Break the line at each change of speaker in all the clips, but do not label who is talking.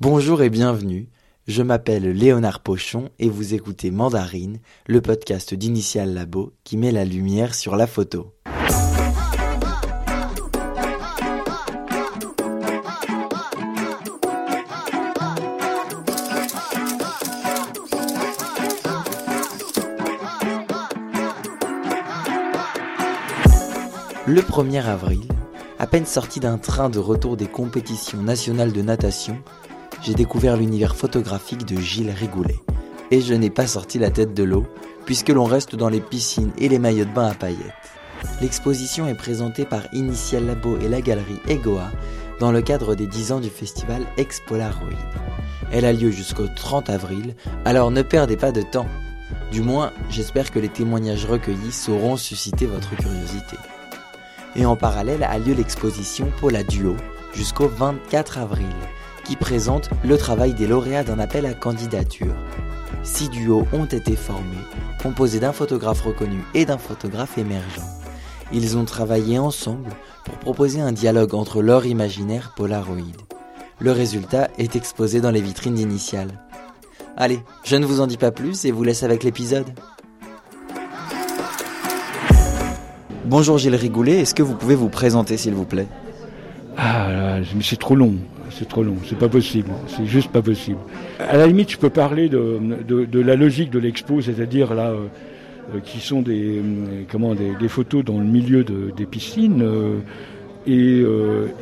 Bonjour et bienvenue. Je m'appelle Léonard Pochon et vous écoutez Mandarine, le podcast d'Initial Labo qui met la lumière sur la photo. Le 1er avril, à peine sorti d'un train de retour des compétitions nationales de natation, j'ai découvert l'univers photographique de Gilles Rigoulet. Et je n'ai pas sorti la tête de l'eau, puisque l'on reste dans les piscines et les maillots de bain à paillettes. L'exposition est présentée par Initial Labo et la galerie Egoa dans le cadre des 10 ans du festival Expolaroid. Elle a lieu jusqu'au 30 avril, alors ne perdez pas de temps. Du moins, j'espère que les témoignages recueillis sauront susciter votre curiosité. Et en parallèle a lieu l'exposition Paula Duo jusqu'au 24 avril qui présente le travail des lauréats d'un appel à candidature. Six duos ont été formés, composés d'un photographe reconnu et d'un photographe émergent. Ils ont travaillé ensemble pour proposer un dialogue entre leur imaginaire Polaroid. Le résultat est exposé dans les vitrines initiales. Allez, je ne vous en dis pas plus et vous laisse avec l'épisode. Bonjour Gilles Rigoulet, est-ce que vous pouvez vous présenter s'il vous plaît?
Ah, c'est trop long c'est trop long, c'est pas possible, c'est juste pas possible. À la limite, je peux parler de, la logique de l'expo, c'est-à-dire là, euh, euh, qui sont des, euh, comment, des, photos dans le milieu des piscines. Et,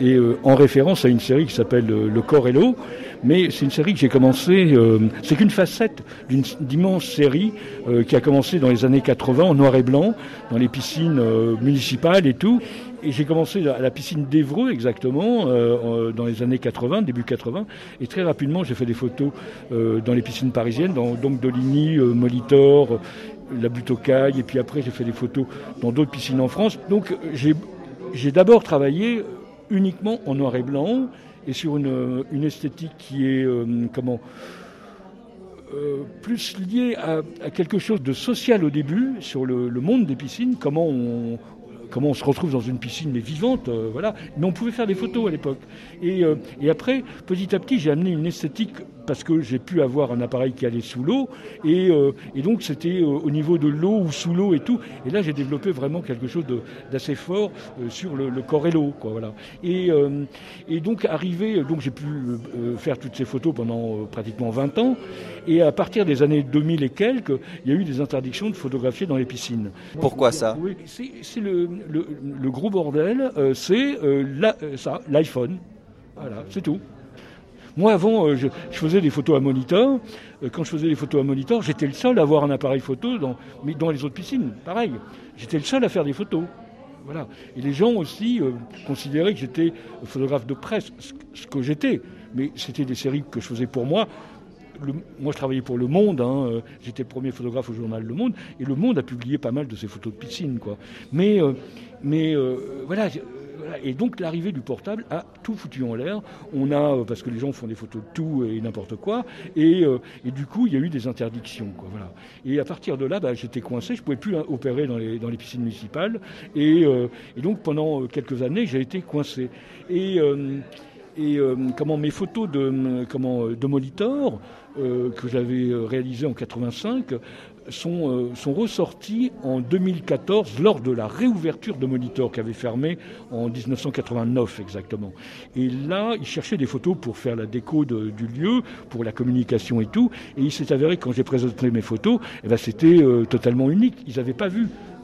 et en référence à une série qui s'appelle Le Corps et l'eau, mais c'est une série que j'ai commencé, c'est qu'une facette d'une immense série qui a commencé dans les années 80 en noir et blanc, dans les piscines municipales et tout, et j'ai commencé à la piscine d'Evreux exactement euh, dans les années 80, début 80, et très rapidement j'ai fait des photos euh, dans les piscines parisiennes, dans, donc Doligny, euh, Molitor, la butte aux cailles, et puis après j'ai fait des photos dans d'autres piscines en France. Donc j'ai d'abord travaillé uniquement en noir et blanc et sur une, une esthétique qui est comment plus liée à, quelque chose de social au début sur le, monde des piscines, comment on, comment on se retrouve dans une piscine mais vivante, euh, voilà. Mais on pouvait faire des photos à l'époque. Et, euh, et, après, petit à petit, j'ai amené une esthétique parce que j'ai pu avoir un appareil qui allait sous l'eau et, euh, et, donc c'était au niveau de l'eau ou sous l'eau et tout. Et là, j'ai développé vraiment quelque chose d'assez fort sur le, corps et l'eau, quoi, voilà. Et, et donc arrivé, donc j'ai pu faire toutes ces photos pendant pratiquement 20 ans. Et à partir des années 2000 et quelques, il y a eu des interdictions de photographier dans les piscines.
Pourquoi ça?
C'est le, le, gros bordel, euh, c'est euh, euh, ça, l'iPhone. Voilà, c'est tout. Moi, avant, je, faisais des photos à moniteur. quand je faisais des photos à moniteur, j'étais le seul à avoir un appareil photo, dans, dans les autres piscines, pareil. J'étais le seul à faire des photos. Voilà. Et les gens aussi considéraient que j'étais photographe de presse, ce que j'étais. Mais c'était des séries que je faisais pour moi moi, je travaillais pour Le Monde. Hein, euh, j'étais le premier photographe au journal Le Monde. Et Le Monde a publié pas mal de ses photos de piscine. Quoi. Mais, euh, mais euh, voilà. Et donc l'arrivée du portable a tout foutu en l'air. On a parce que les gens font des photos de tout et n'importe quoi, et, et, du coup il y a eu des interdictions. Quoi, voilà. Et à partir de là, bah, j'étais coincé, je pouvais plus opérer dans les, dans les piscines municipales, et, et, donc pendant quelques années j'ai été coincé. Et et euh, comment mes photos de, comment, de Molitor, euh, que j'avais réalisées en 85, sont, euh, sont ressorties en 2014 lors de la réouverture de Molitor qui avait fermé en 1989 exactement. Et là, ils cherchaient des photos pour faire la déco du lieu, pour la communication et tout. Et il s'est avéré que quand j'ai présenté mes photos, eh ben, c'était totalement unique. Ils n'avaient pas vu euh,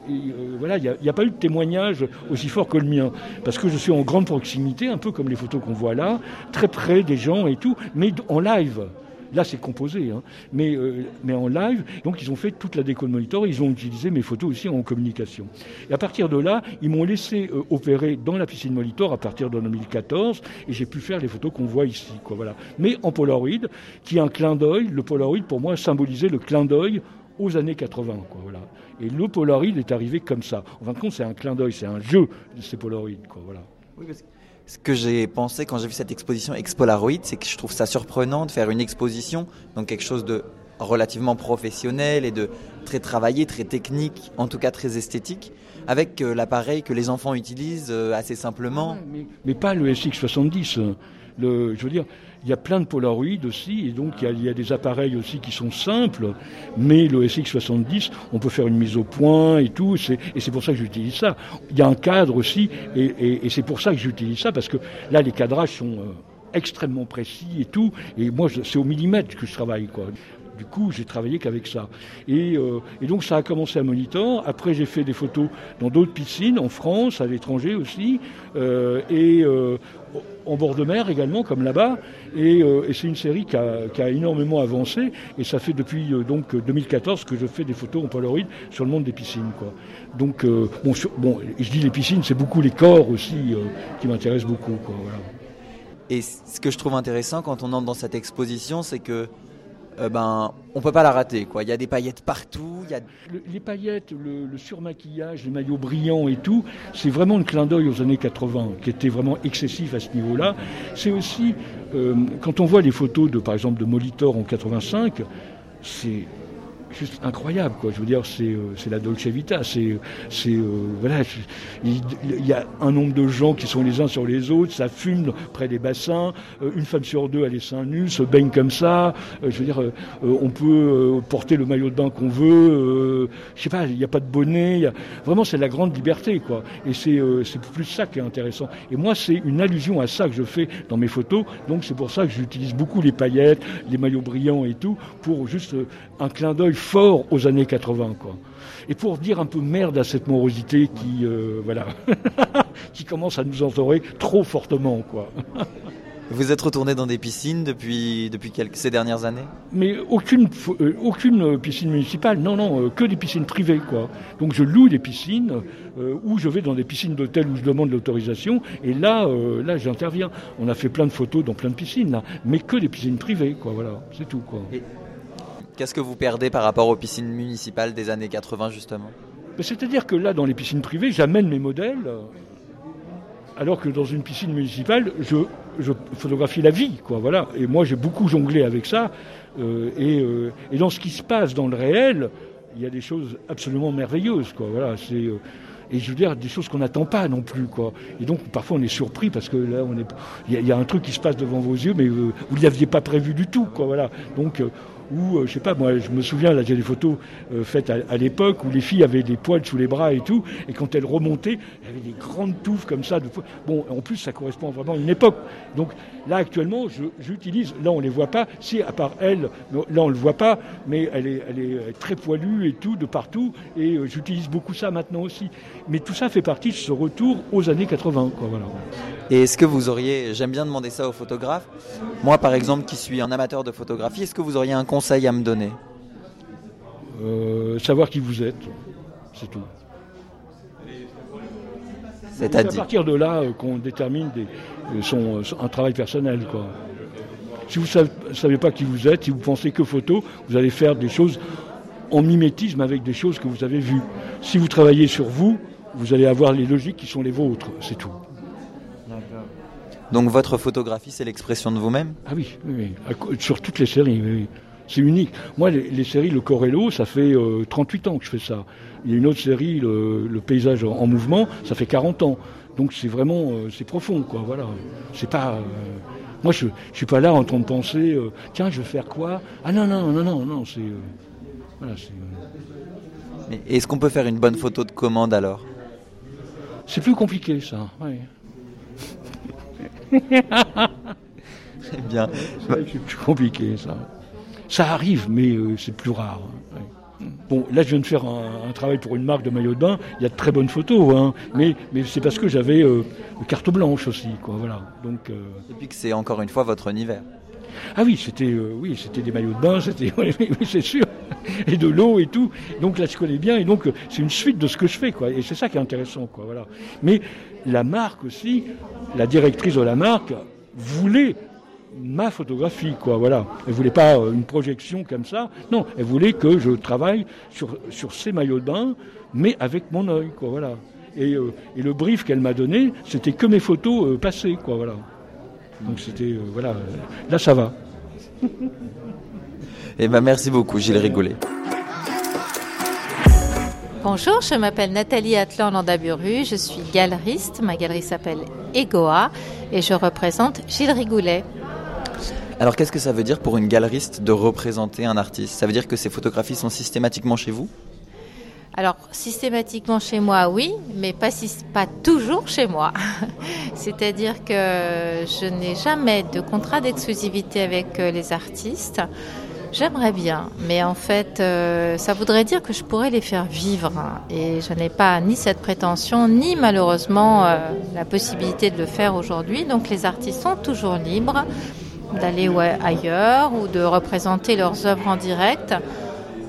voilà, il n'y a, pas eu de témoignage aussi fort que le mien, parce que je suis en grande proximité, un peu comme les photos qu'on voit là, très près des gens et tout, mais en live. Là, c'est composé, hein. mais, euh, mais en live. Donc, ils ont fait toute la déco de monitor. Ils ont utilisé mes photos aussi en communication. Et à partir de là, ils m'ont laissé euh, opérer dans la piscine monitor à partir de 2014, et j'ai pu faire les photos qu'on voit ici, quoi. Voilà. Mais en Polaroid, qui est un clin d'œil. Le Polaroid, pour moi, symbolisait le clin d'œil aux années 80. Quoi, voilà. Et le Polaroid est arrivé comme ça. En fin de compte, c'est un clin d'œil, c'est un jeu de ces Polaroids. Quoi, voilà.
ce que j'ai pensé quand j'ai vu cette exposition Expolaroid, c'est que je trouve ça surprenant de faire une exposition, donc quelque chose de relativement professionnel et de très travaillé, très technique, en tout cas très esthétique, avec euh, l'appareil que les enfants utilisent euh, assez simplement.
Mais, mais, pas le SX70. Le, je veux dire, il y a plein de Polaroid aussi, et donc il y, a, des appareils aussi qui sont simples, mais le SX70, on peut faire une mise au point et tout, et c'est pour ça que j'utilise ça. Il y a un cadre aussi, et, c'est pour ça que j'utilise ça, parce que là, les cadrages sont euh, extrêmement précis et tout, et moi, c'est au millimètre que je travaille, quoi. Du coup, j'ai travaillé qu'avec ça. Euh, et, donc, ça a commencé à Monitor. Après, j'ai fait des photos dans d'autres piscines, en France, à l'étranger aussi, euh, et euh, en bord de mer également, comme là-bas. Et, c'est une série qui a, énormément avancé. Et ça fait depuis donc 2014 que je fais des photos en Polaroid sur le monde des piscines. Quoi. Donc, bon, bon, je dis les piscines, c'est beaucoup les corps aussi qui m'intéressent beaucoup.
Et ce que je trouve intéressant quand on entre dans cette exposition, c'est que euh, ben, on peut pas la rater. Quoi. Il y a des paillettes partout. Y a...
les paillettes, le, surmaquillage, les maillots brillants et tout, c'est vraiment un clin d'œil aux années 80, qui était vraiment excessif à ce niveau-là. C'est aussi, euh, quand on voit les photos, de, par exemple, de Molitor en 85, c'est juste incroyable, quoi. Je veux dire, c'est euh, la Dolce Vita. C'est euh, voilà, il y a un nombre de gens qui sont les uns sur les autres, ça fume près des bassins. Euh, une femme sur deux a les seins nus, se baigne comme ça. je veux dire, on peut porter le maillot de bain qu'on veut. je sais pas, il n'y a pas de bonnet. Y a... Vraiment, c'est la grande liberté, quoi. Et c'est c'est plus ça qui est intéressant. Et moi, c'est une allusion à ça que je fais dans mes photos. Donc c'est pour ça que j'utilise beaucoup les paillettes, les maillots brillants et tout, pour juste un clin d'œil fort aux années 80, quoi. Et pour dire un peu merde à cette morosité qui, euh, voilà, qui commence à nous entourer trop fortement, quoi.
Vous êtes retourné dans des piscines depuis, depuis quelques, ces dernières années?
Mais aucune, euh, aucune piscine municipale, non, non, euh, que des piscines privées. Quoi. Donc je loue des piscines ou je vais dans des piscines d'hôtel où je demande l'autorisation et là, là j'interviens. On a fait plein de photos dans plein de piscines, là, mais que des piscines privées, quoi, voilà, c'est tout. Quoi.
Qu'est-ce que vous perdez par rapport aux piscines municipales des années 80 justement?
C'est-à-dire que là, dans les piscines privées, j'amène mes modèles, alors que dans une piscine municipale, je, photographie la vie, quoi. Voilà. Et moi, j'ai beaucoup jonglé avec ça. Euh, euh, et, dans ce qui se passe dans le réel, il y a des choses absolument merveilleuses, quoi. Voilà. Euh, et je veux dire des choses qu'on n'attend pas non plus quoi. Et donc parfois on est surpris parce que là on est il y, a un truc qui se passe devant vos yeux mais vous ne l'aviez pas prévu du tout quoi voilà. Donc euh, je sais pas, moi je me souviens, là j'ai des photos euh, faites à, l'époque où les filles avaient des poils sous les bras et tout, et quand elles remontaient, elles avaient des grandes touffes comme ça. Bon, en plus ça correspond vraiment à une époque. Donc là actuellement, j'utilise, là on les voit pas, si à part elle, là on le voit pas, mais elle est, elle est très poilue et tout de partout, et euh, j'utilise beaucoup ça maintenant aussi. Mais tout ça fait partie de ce retour aux années 80, quoi, voilà.
Et est-ce que vous auriez, j'aime bien demander ça aux photographes, moi par exemple qui suis un amateur de photographie, est-ce que vous auriez un conseil à me donner?
Euh, Savoir qui vous êtes, c'est tout.
C'est à,
partir de là euh, qu'on détermine euh, son, un travail personnel. Quoi. Si vous ne savez, pas qui vous êtes, si vous pensez que photo, vous allez faire des choses en mimétisme avec des choses que vous avez vues. Si vous travaillez sur vous, vous allez avoir les logiques qui sont les vôtres, c'est tout.
Donc votre photographie, c'est l'expression de vous-même?
Ah oui, oui, sur toutes les séries, c'est unique. Moi, les, séries, le Corello, ça fait 38 euh, ans que je fais ça. Il y a une autre série, le, paysage en, mouvement, ça fait 40 ans. Donc c'est vraiment, euh, c'est profond, quoi. Voilà. C'est pas. Euh, moi, je, je suis pas là en train de penser, tiens, je vais faire quoi? Ah non, non, non, non, non. C'est. voilà,
Est-ce qu'on peut faire une bonne photo de commande alors?
C'est plus compliqué, ça. Ouais.
C'est bien.
C'est plus compliqué, ça. Ça arrive, mais euh, c'est plus rare. Hein. Bon, là, je viens de faire un, travail pour une marque de maillot de bain. Il y a de très bonnes photos, hein, mais, mais c'est parce que j'avais euh, carte blanche aussi, quoi. Voilà. Donc.
Euh, Et puis que c'est encore une fois votre univers.
Ah oui, c'était oui, c'était des maillots de bain, c'était oui, c'est sûr, et de l'eau et tout. Donc là, je connais bien, et donc c'est une suite de ce que je fais, quoi. Et c'est ça qui est intéressant, quoi. Voilà. Mais la marque aussi, la directrice de la marque voulait ma photographie, quoi, voilà. Elle voulait pas euh, une projection comme ça. Non, elle voulait que je travaille sur, sur ces maillots de bain, mais avec mon œil, quoi, voilà. Et, euh, le brief qu'elle m'a donné, c'était que mes photos euh, passées, quoi, voilà. Donc c'était, voilà, là ça va.
Eh ben merci beaucoup, Gilles Rigoulet.
Bonjour, je m'appelle Nathalie Atlan Landaburu, je suis galeriste, ma galerie s'appelle Egoa et je représente Gilles Rigoulet.
Alors qu'est-ce que ça veut dire pour une galeriste de représenter un artiste? Ça veut dire que ces photographies sont systématiquement chez vous?
Alors, systématiquement chez moi, oui, mais pas, pas toujours chez moi. C'est-à-dire que je n'ai jamais de contrat d'exclusivité avec euh, les artistes. J'aimerais bien, mais en fait, euh, ça voudrait dire que je pourrais les faire vivre. Et je n'ai pas ni cette prétention, ni malheureusement euh, la possibilité de le faire aujourd'hui. Donc les artistes sont toujours libres d'aller ailleurs ou de représenter leurs œuvres en direct.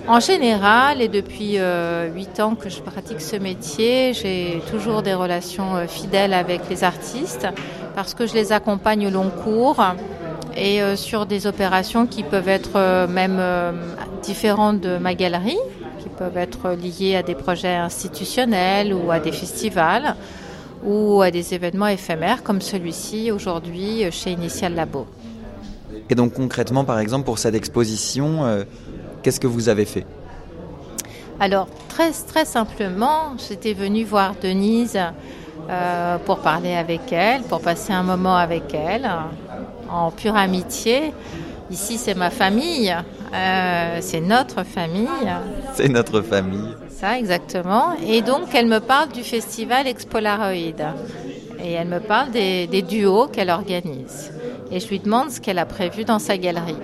En général, et depuis euh, huit ans que je pratique ce métier, j'ai toujours des relations euh, fidèles avec les artistes parce que je les accompagne au long cours et euh, sur des opérations qui peuvent être même différentes de ma galerie, qui peuvent être liées à des projets institutionnels ou à des festivals ou à des événements éphémères comme celui-ci aujourd'hui chez Initial Labo.
Et donc concrètement, par exemple, pour cette exposition, Qu'est-ce que vous avez fait?
Alors, très, très simplement, j'étais venue voir Denise euh, pour parler avec elle, pour passer un moment avec elle, en pure amitié. Ici, c'est ma famille, euh, c'est notre famille.
C'est notre famille.
Ça, exactement. Et donc, elle me parle du festival Expolaroid. Et elle me parle des, des duos qu'elle organise. Et je lui demande ce qu'elle a prévu dans sa galerie.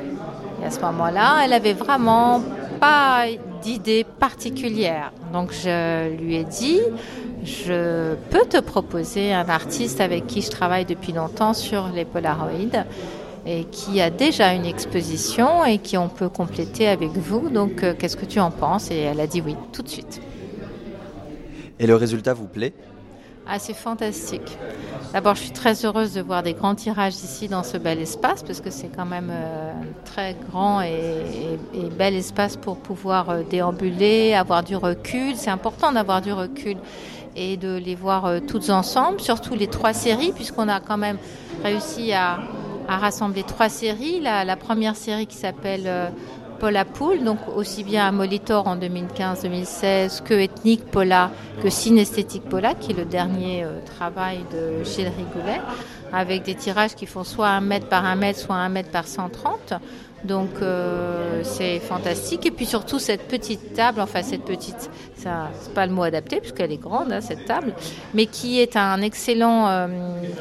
Et à ce moment-là, elle avait vraiment pas d'idée particulière. Donc je lui ai dit, je peux te proposer un artiste avec qui je travaille depuis longtemps sur les Polaroids et qui a déjà une exposition et qui on peut compléter avec vous. Donc euh, qu'est-ce que tu en penses? Et elle a dit oui tout de suite.
Et le résultat vous plaît?
Ah, c'est fantastique. D'abord, je suis très heureuse de voir des grands tirages ici dans ce bel espace parce que c'est quand même euh, très grand et, bel espace pour pouvoir euh, déambuler, avoir du recul. C'est important d'avoir du recul et de les voir euh, toutes ensemble, surtout les trois séries, puisqu'on a quand même réussi à, rassembler trois séries. La, première série qui s'appelle Paula Poul, donc aussi bien à Molitor en 2015-2016 que Ethnique Paula, que Synesthétique Paula, qui est le dernier euh, travail de Gilles Rigoulet, avec des tirages qui font soit 1 mètre par 1 mètre, soit 1 mètre par 130. Donc euh, c'est fantastique. Et puis surtout cette petite table, enfin cette petite, ça c'est pas le mot adapté puisqu'elle est grande hein, cette table, mais qui est un excellent euh,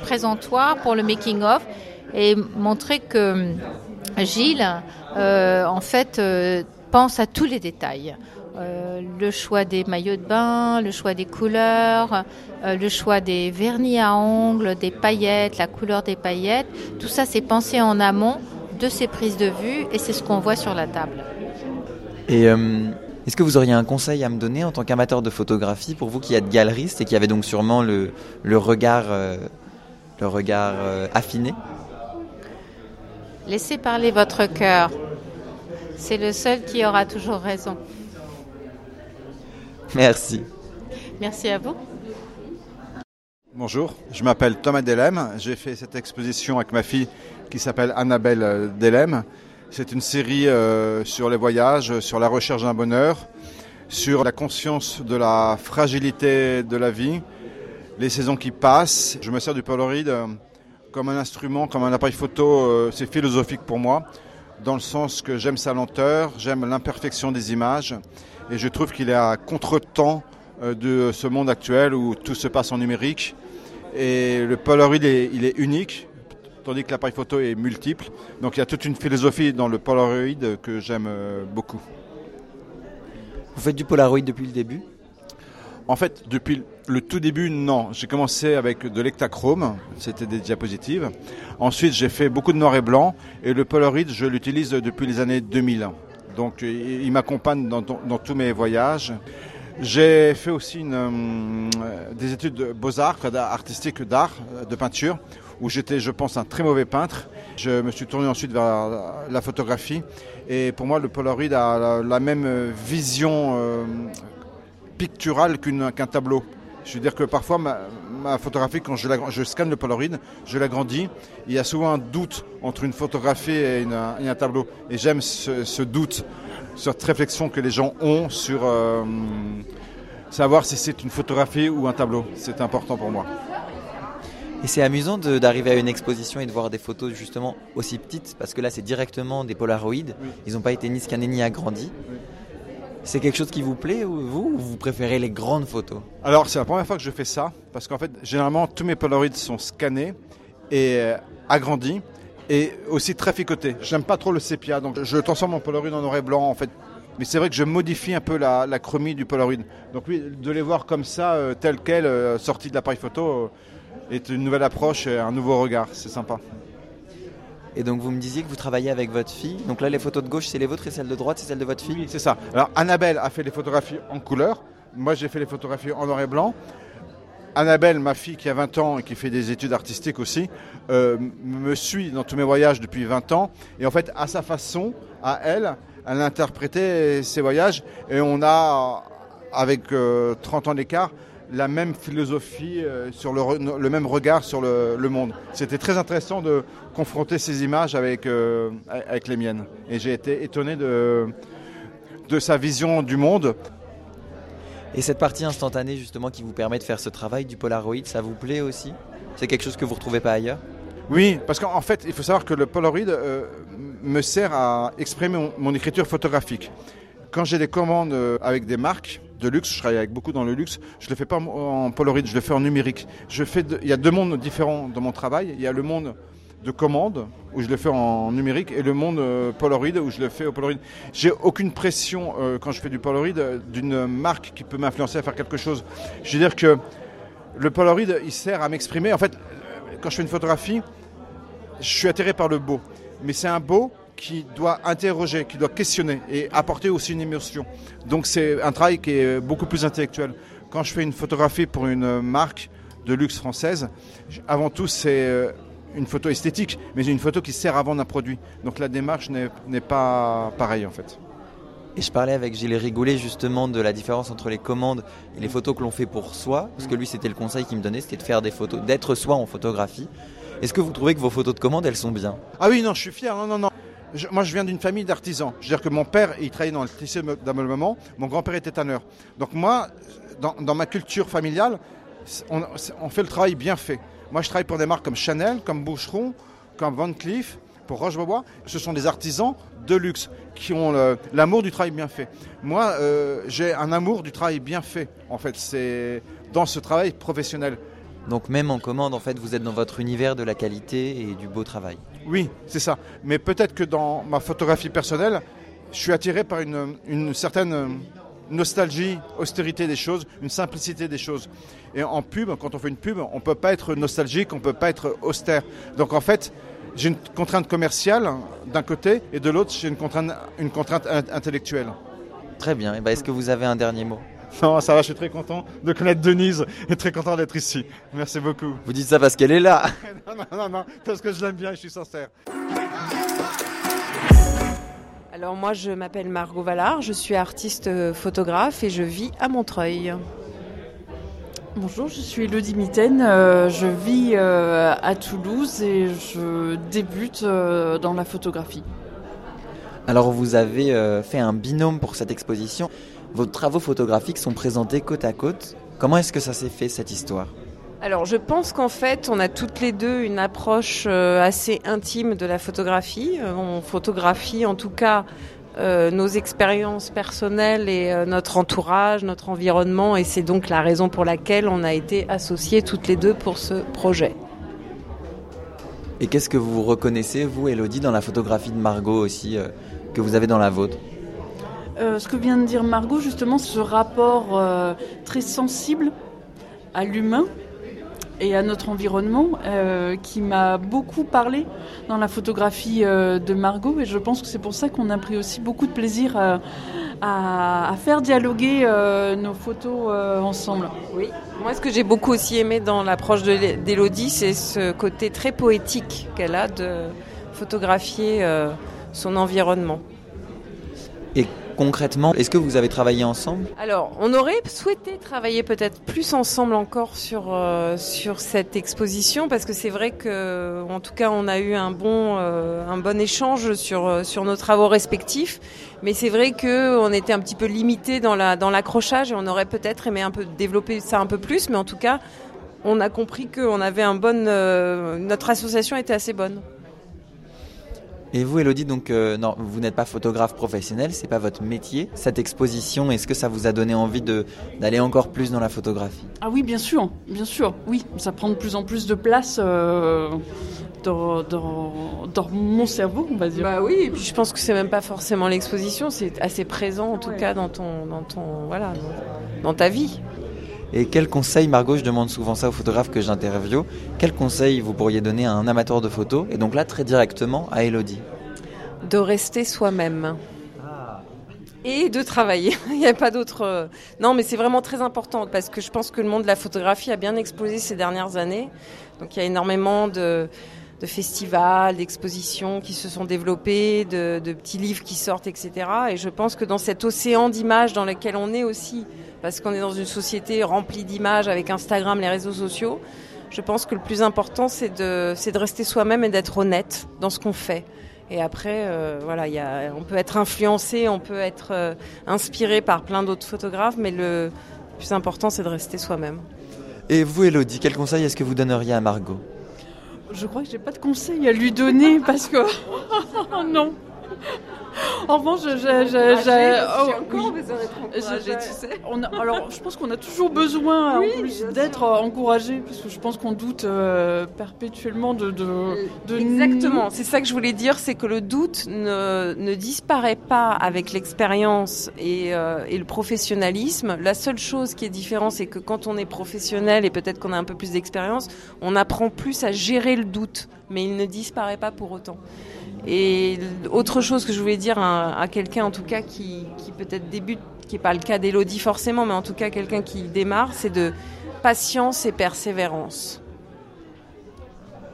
présentoir pour le making of et montrer que Gilles, euh, en fait, euh, pense à tous les détails. Euh, le choix des maillots de bain, le choix des couleurs, le choix des vernis à ongles, des paillettes, la couleur des paillettes, tout ça c'est pensé en amont de ces prises de vue et c'est ce qu'on voit sur la table.
Et est-ce que vous auriez un conseil à me donner en tant qu'amateur de photographie pour vous qui êtes galeriste et qui avez donc sûrement le, regard affiné?
Laissez parler votre cœur. C'est le seul qui aura toujours raison.
Merci.
Merci à vous.
Bonjour, je m'appelle Thomas Delem. J'ai fait cette exposition avec ma fille qui s'appelle Annabelle Delem. C'est une série euh, sur les voyages, sur la recherche d'un bonheur, sur la conscience de la fragilité de la vie, les saisons qui passent. Je me sers du Polaroid euh, comme un instrument, comme un appareil photo, euh, c'est philosophique pour moi, dans le sens que j'aime sa lenteur, j'aime l'imperfection des images, et je trouve qu'il est à contre-temps euh, de ce monde actuel où tout se passe en numérique. Et le Polaroid, il est unique, tandis que l'appareil photo est multiple. Donc il y a toute une philosophie dans le Polaroid que j'aime euh, beaucoup.
Vous faites du Polaroid depuis le début?
En fait, depuis le tout début, non. J'ai commencé avec de l'ectachrome, c'était des diapositives. Ensuite, j'ai fait beaucoup de noir et blanc. Et le Polaroid, je l'utilise depuis les années 2000. Donc, il m'accompagne dans, tous mes voyages. J'ai fait aussi euh, des études de beaux-arts, artistiques d'art, de peinture, où j'étais, je pense, un très mauvais peintre. Je me suis tourné ensuite vers la photographie. Et pour moi, le Polaroid a la, même vision euh, pictural qu'un tableau. Je veux dire que parfois, ma, photographie, quand je, la, je, scanne le Polaroid, je l'agrandis. Il y a souvent un doute entre une photographie et, un tableau. Et j'aime ce, doute, cette réflexion que les gens ont sur euh, savoir si c'est une photographie ou un tableau. C'est important pour moi.
Et c'est amusant d'arriver à une exposition et de voir des photos justement aussi petites, parce que là c'est directement des polaroïdes, ils n'ont pas été ni scannés ni agrandis. C'est quelque chose qui vous plaît, vous, ou vous préférez les grandes photos?
Alors c'est la première fois que je fais ça, parce qu'en fait généralement tous mes polaroïdes sont scannés et euh, agrandis, et aussi traficotés. J'aime pas trop le sépia, donc je transforme mon polaroid en noir et blanc en fait mais c'est vrai que je modifie un peu la, chromie du Polaroid. Donc oui, de les voir comme ça, euh, tel quel, euh, sorti de l'appareil photo, est une nouvelle approche et un nouveau regard. C'est sympa.
Et donc vous me disiez que vous travaillez avec votre fille. Donc là, les photos de gauche, c'est les vôtres et celles de droite, c'est celles de votre fille
Oui, c'est ça. Alors Annabelle a fait les photographies en couleur. Moi, j'ai fait les photographies en noir et blanc. Annabelle, ma fille qui a 20 ans et qui fait des études artistiques aussi, me suit dans tous mes voyages depuis 20 ans. Et en fait, à sa façon, à elle, elle interprétait ses voyages et on a, avec 30 euh, ans d'écart, la même philosophie, euh, sur le, même regard sur le, monde. C'était très intéressant de confronter ces images avec, euh, avec les miennes. Et j'ai été étonné de, de sa vision du monde.
Et cette partie instantanée justement qui vous permet de faire ce travail du Polaroid, ça vous plaît aussi? C'est quelque chose que vous ne retrouvez pas ailleurs?
Oui, parce qu'en fait, il faut savoir que le Polaroid me sert à exprimer mon, écriture photographique. Quand j'ai des commandes euh, avec des marques de luxe, je travaille avec beaucoup dans le luxe, je ne le fais pas en Polaroid, je le fais en numérique. Je fais il y a deux mondes différents dans mon travail. Il y a le monde de commande où je le fais en numérique et le monde euh, Polaroid où je le fais au Polaroid. J'ai aucune pression euh, quand je fais du Polaroid d'une marque qui peut m'influencer à faire quelque chose. Je veux dire que le Polaroid, il sert à m'exprimer. En fait, quand je fais une photographie, je suis attiré par le beau mais c'est un beau qui doit interroger, qui doit questionner et apporter aussi une émotion. Donc c'est un travail qui est beaucoup plus intellectuel. Quand je fais une photographie pour une marque de luxe française, avant tout c'est euh, une photo esthétique, mais une photo qui sert à vendre un produit. Donc la démarche n'est pas pareille en fait.
Et je parlais avec Gilles Rigoulet justement de la différence entre les commandes et les photos que l'on fait pour soi, parce que lui c'était le conseil qu'il me donnait, c'était de faire des photos, d'être soi en photographie. Est-ce que vous trouvez que vos photos de commande, elles sont bien?
Ah oui, non, je suis fier. Non, non, non. Moi, je viens d'une famille d'artisans. Je veux dire que mon père, il travaillait dans le tissu d'ameublement. Mon grand-père était tanneur. Donc moi, dans, ma culture familiale, on, fait le travail bien fait. Moi, je travaille pour des marques comme Chanel, comme Boucheron, comme Van Cleef, pour Roche-Beaubois. Ce sont des artisans de luxe qui ont l'amour du travail bien fait. Moi, euh, j'ai un amour du travail bien fait. En fait, c'est dans ce travail professionnel.
Donc même en commande, en fait, vous êtes dans votre univers de la qualité et du beau travail.
Oui, c'est ça. Mais peut-être que dans ma photographie personnelle, je suis attiré par une, certaine nostalgie, austérité des choses, une simplicité des choses. Et en pub, quand on fait une pub, on ne peut pas être nostalgique, on ne peut pas être austère. Donc en fait, j'ai une contrainte commerciale d'un côté et de l'autre, j'ai une contrainte, une contrainte intellectuelle.
Très bien. Ben, Est-ce que vous avez un dernier mot?
non, ça va, je suis très content de connaître Denise et très content d'être ici. Merci beaucoup.
Vous dites ça parce qu'elle est là
Non, non, non, non, parce que je l'aime bien et je suis sincère.
Alors moi, je m'appelle Margot Vallard, je suis artiste photographe et je vis à Montreuil.
Bonjour, je suis Elodie Mitaine, euh, je vis euh, à Toulouse et je débute euh, dans la photographie.
Alors vous avez fait un binôme pour cette exposition. Vos travaux photographiques sont présentés côte à côte. Comment est-ce que ça s'est fait cette histoire?
Alors je pense qu'en fait on a toutes les deux une approche euh, assez intime de la photographie. Euh, on photographie en tout cas euh, nos expériences personnelles et notre entourage, notre environnement et c'est donc la raison pour laquelle on a été associés toutes les deux pour ce projet.
Et qu'est-ce que vous reconnaissez, vous Elodie, dans la photographie de Margot aussi, que vous avez dans la vôtre?
Euh, ce que vient de dire Margot, justement, ce rapport euh, très sensible à l'humain et à notre environnement euh, qui m'a beaucoup parlé dans la photographie de Margot et je pense que c'est pour ça qu'on a pris aussi beaucoup de plaisir à, faire dialoguer nos photos ensemble.
Oui, moi ce que j'ai beaucoup aussi aimé dans l'approche d'Elodie, c'est ce côté très poétique qu'elle a de photographier son environnement.
Et concrètement, est-ce que vous avez travaillé ensemble?
Alors, on aurait souhaité travailler peut-être plus ensemble encore sur euh, sur cette exposition parce que c'est vrai que, en tout cas, on a eu un bon euh, un bon échange sur euh, sur nos travaux respectifs. Mais c'est vrai que on était un petit peu limité dans la dans l'accrochage et on aurait peut-être aimé un peu développer ça un peu plus. Mais en tout cas, on a compris qu'on avait un bon, notre association était assez bonne.
Et vous, Elodie, donc euh, non, vous n'êtes pas photographe professionnel, c'est pas votre métier. Cette exposition, est-ce que ça vous a donné envie de d'aller encore plus dans la photographie?
Ah oui, bien sûr, bien sûr. Oui, ça prend de plus en plus de place euh, dans, dans, dans mon cerveau, on va dire.
Bah oui, et puis je pense que c'est même pas forcément l'exposition, c'est assez présent en tout cas dans ton, dans ton, voilà, dans, dans ta vie.
Et quel conseil, Margot, je demande souvent ça aux photographes que j'interviewe, quel conseil vous pourriez donner à un amateur de photos Et donc là, très directement, à Elodie?
De rester soi-même. Et de travailler. Il n'y a pas d'autre. euh, Non, mais c'est vraiment très important parce que je pense que le monde de la photographie a bien explosé ces dernières années. Donc il y a énormément de, de festivals, d'expositions qui se sont développés, de, petits livres qui sortent, etc. Et je pense que dans cet océan d'images dans lequel on est aussi, parce qu'on est dans une société remplie d'images avec Instagram, les réseaux sociaux, je pense que le plus important, c'est de, rester soi-même et d'être honnête dans ce qu'on fait. Et après, euh, voilà, on peut être influencé, on peut être euh, inspiré par plein d'autres photographes, mais le plus important, c'est de rester soi-même.
Et vous, Elodie, quel conseil est-ce que vous donneriez à Margot?
Je crois que j'ai pas de conseils à lui donner parce que. non. En revanche, oui. J'ai- j'ai- on alors, je pense qu'on a toujours besoin plus d'être euh, encouragé parce que je pense qu'on doute euh, perpétuellement de, de, de
Exactement, c'est ça que je voulais dire, c'est que le doute ne, ne disparaît pas avec l'expérience et, euh, et le professionnalisme. La seule chose qui est différente, c'est que quand on est professionnel et peut-être qu'on a un peu plus d'expérience, on apprend plus à gérer le doute, mais il ne disparaît pas pour autant. Et autre chose que je voulais dire à, à quelqu'un en tout cas qui, qui peut-être débute, qui n'est pas le cas d'Elodie forcément, mais en tout cas quelqu'un qui démarre, c'est de patience et persévérance.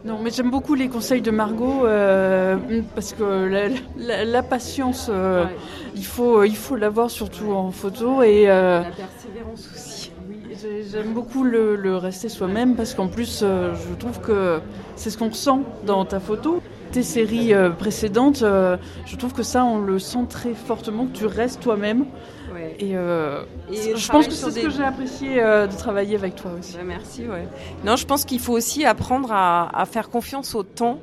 Non, mais j'aime beaucoup les conseils de Margot euh, parce que la, la- la patience, euh, il faut il faut l'avoir surtout en photo et euh,
La persévérance aussi.
oui, j'ai- j'aime beaucoup le, le rester soi-même parce qu'en plus je trouve que c'est ce qu'on ressent dans ta photo. Tes séries euh, précédentes, euh, je trouve que ça on le sent très fortement que tu restes toi-même
Ouais.
et, euh,
Et
je pense que c'est ce que j'ai apprécié euh, de travailler avec toi aussi.
Ouais, merci, ouais. Non, je pense qu'il faut aussi apprendre à, à faire confiance au temps.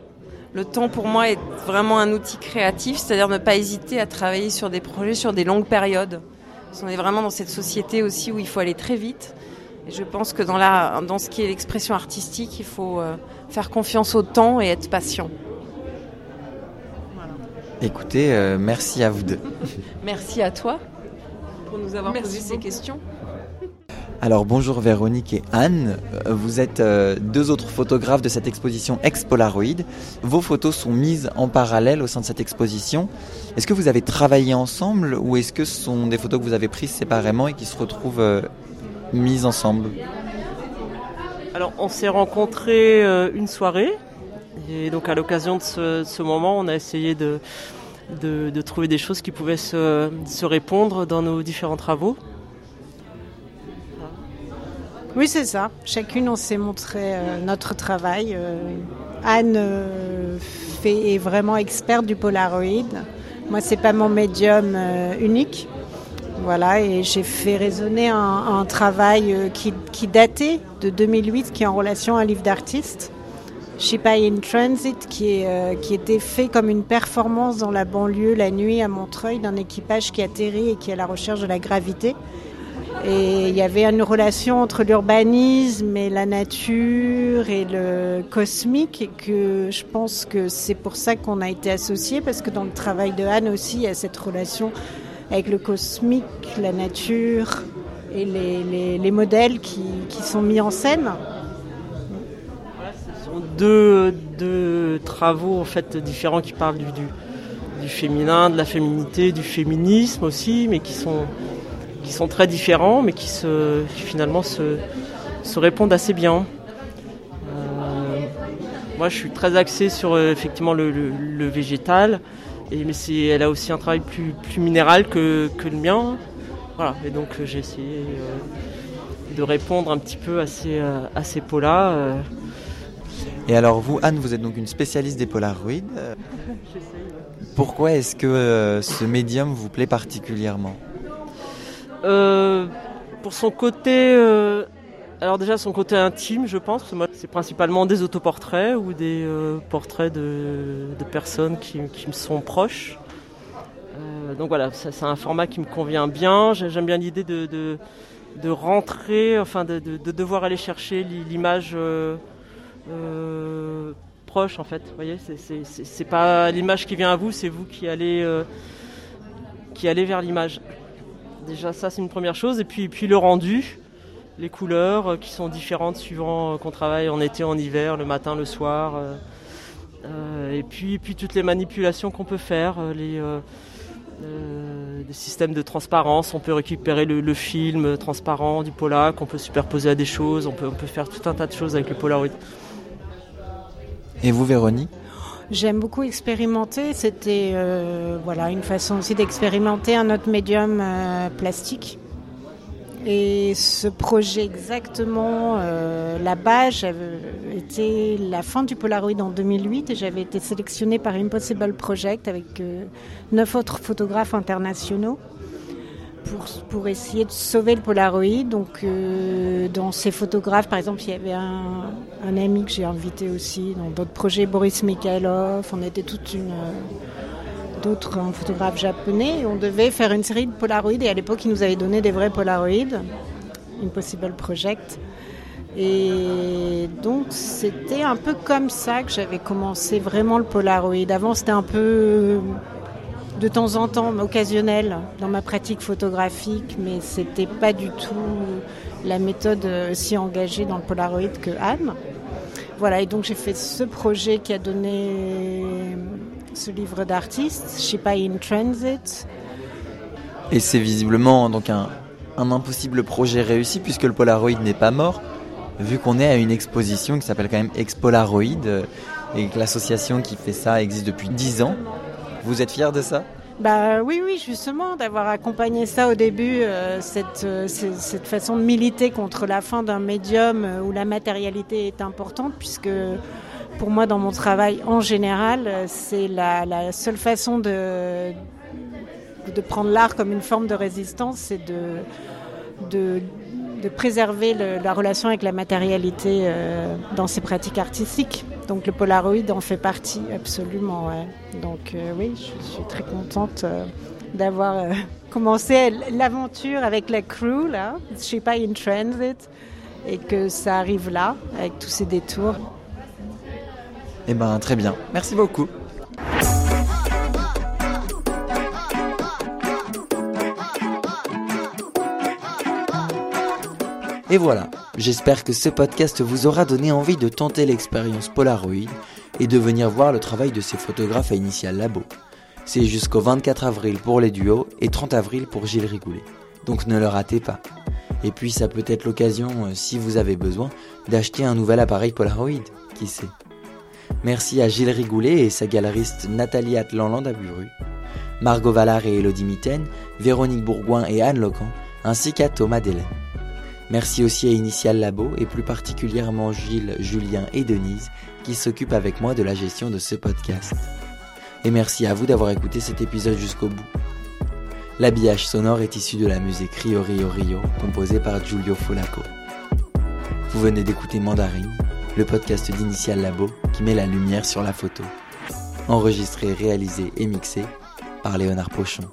Le temps, pour moi, est vraiment un outil créatif, c'est-à-dire ne pas hésiter à travailler sur des projets sur des longues périodes. Parce qu'on est vraiment dans cette société aussi où il faut aller très vite. Et je pense que dans, la, dans ce qui est l'expression artistique, il faut euh, faire confiance au temps et être patient.
Écoutez, euh, merci à vous deux.
Merci à toi pour nous avoir
Merci
posé ces questions.
Alors bonjour Véronique et Anne, Euh, vous êtes euh, deux autres photographes de cette exposition Ex Polaroid. Vos photos sont mises en parallèle au sein de cette exposition. Est-ce que vous avez travaillé ensemble ou est-ce que ce sont des photos que vous avez prises séparément et qui se retrouvent euh, mises ensemble?
Alors, on s'est rencontrés euh, une soirée. Et donc, à l'occasion de ce, moment, on a essayé de, trouver des choses qui pouvaient se, répondre dans nos différents travaux.
Oui, c'est ça. Chacune, on s'est montré euh, notre travail. Euh, Anne euh, est vraiment experte du Polaroid. Moi, c'est pas mon médium unique. Voilà, et j'ai fait résonner un, travail qui datait de 2008, qui est en relation à un livre d'artiste, Ship in Transit, euh, qui était fait comme une performance dans la banlieue la nuit à Montreuil d'un équipage qui atterrit et qui est à la recherche de la gravité. Et il y avait une relation entre l'urbanisme et la nature et le cosmique et que je pense que c'est pour ça qu'on a été associés parce que dans le travail de Anne aussi il y a cette relation avec le cosmique, la nature et les, les- les modèles qui sont mis en scène.
Deux, travaux en fait différents qui parlent du, du, féminin, de la féminité, du féminisme aussi, mais qui sont, qui sont très différents, mais qui, se, finalement se, se répondent assez bien. Euh, moi, je suis très axé sur euh, effectivement le, végétal, et, mais elle a aussi un travail plus, plus minéral que, que le mien. Voilà, et donc euh, j'ai essayé de répondre un petit peu à ces, à ces pots-là.
Et alors vous, Anne, vous êtes donc une spécialiste des Polaroids. Pourquoi est-ce que euh, ce médium vous plaît particulièrement?
Euh, pour son côté euh, Alors déjà son côté intime, je pense, moi c'est principalement des autoportraits ou des portraits de, personnes qui, me sont proches. Donc voilà, c'est un format qui me convient bien. J'aime bien l'idée de, de, rentrer, enfin de, devoir aller chercher l'image proche en fait. Vous voyez, c'est pas l'image qui vient à vous, c'est vous qui allez, qui allez vers l'image. Déjà ça c'est une première chose. Et puis, puis le rendu les couleurs euh, qui sont différentes suivant euh, qu'on travaille en été, en hiver, le matin, le soir. Euh, et puis, puis toutes les manipulations qu'on peut faire, les, systèmes de transparence. On peut récupérer le, film transparent du Polac, on peut superposer à des choses, on peut, on peut faire tout un tas de choses avec le Polaroid.
Et vous, Véronique
J'aime beaucoup expérimenter. C'était voilà une façon aussi d'expérimenter un autre médium plastique. Et ce projet exactement, euh, la base était la fin du Polaroid en 2008 et j'avais été sélectionnée par Impossible Project avec euh, neuf autres photographes internationaux pour, essayer de sauver le Polaroid. Donc euh, dans ces photographes, par exemple, il y avait un, un ami que j'ai invité aussi dans d'autres projets, Boris Mikhailov. On était toute une d'autres photographes japonais. On devait faire une série de Polaroid et à l'époque, ils nous avaient donné des vrais Polaroid, Impossible Project. Et donc, c'était un peu comme ça que j'avais commencé vraiment le Polaroid. Avant, c'était un peu de temps en temps occasionnel dans ma pratique photographique, mais c'était pas du tout la méthode si engagée dans le Polaroid que Anne. Voilà, et donc j'ai fait ce projet qui a donné ce livre d'artiste, Shipa in Transit.
Et c'est visiblement donc un, impossible projet réussi puisque le Polaroid n'est pas mort, vu qu'on est à une exposition qui s'appelle quand même Expolaroid euh, et que l'association qui fait ça existe depuis 10 ans. Vous êtes fier de ça?
Bah oui, oui, justement, d'avoir accompagné ça au début, euh, cette, euh, cette, façon de militer contre la fin d'un médium où la matérialité est importante, puisque pour moi, dans mon travail en général, c'est la, seule façon de, de prendre l'art comme une forme de résistance, c'est de, de, préserver la relation avec la matérialité euh, dans ses pratiques artistiques. Donc le Polaroid en fait partie, absolument. Donc euh, oui, je suis très contente euh, d'avoir commencé l'aventure avec la crew, là, sais pas, in transit, et que ça arrive là, avec tous ces détours.
Eh ben très bien, merci beaucoup. Et voilà, j'espère que ce podcast vous aura donné envie de tenter l'expérience Polaroid et de venir voir le travail de ces photographes à Initial Labo. C'est jusqu'au 24 avril pour les duos et 30 avril pour Gilles Rigoulet. Donc ne le ratez pas. Et puis ça peut être l'occasion, euh, si vous avez besoin, d'acheter un nouvel appareil Polaroid, qui sait. Merci à Gilles Rigoulet et sa galeriste Nathalie Atlanland à Margot Vallard et Elodie Mitten, Véronique Bourgoin et Anne Locan, ainsi qu'à Thomas Delaine. Merci aussi à Initial Labo et plus particulièrement Gilles, Julien et Denise qui s'occupent avec moi de la gestion de ce podcast. Et merci à vous d'avoir écouté cet épisode jusqu'au bout. L'habillage sonore est issu de la musique Rio Rio Rio composée par Giulio Folaco. Vous venez d'écouter Mandarine, le podcast d'Initial Labo qui met la lumière sur la photo. Enregistré, réalisé et mixé par Léonard Pochon.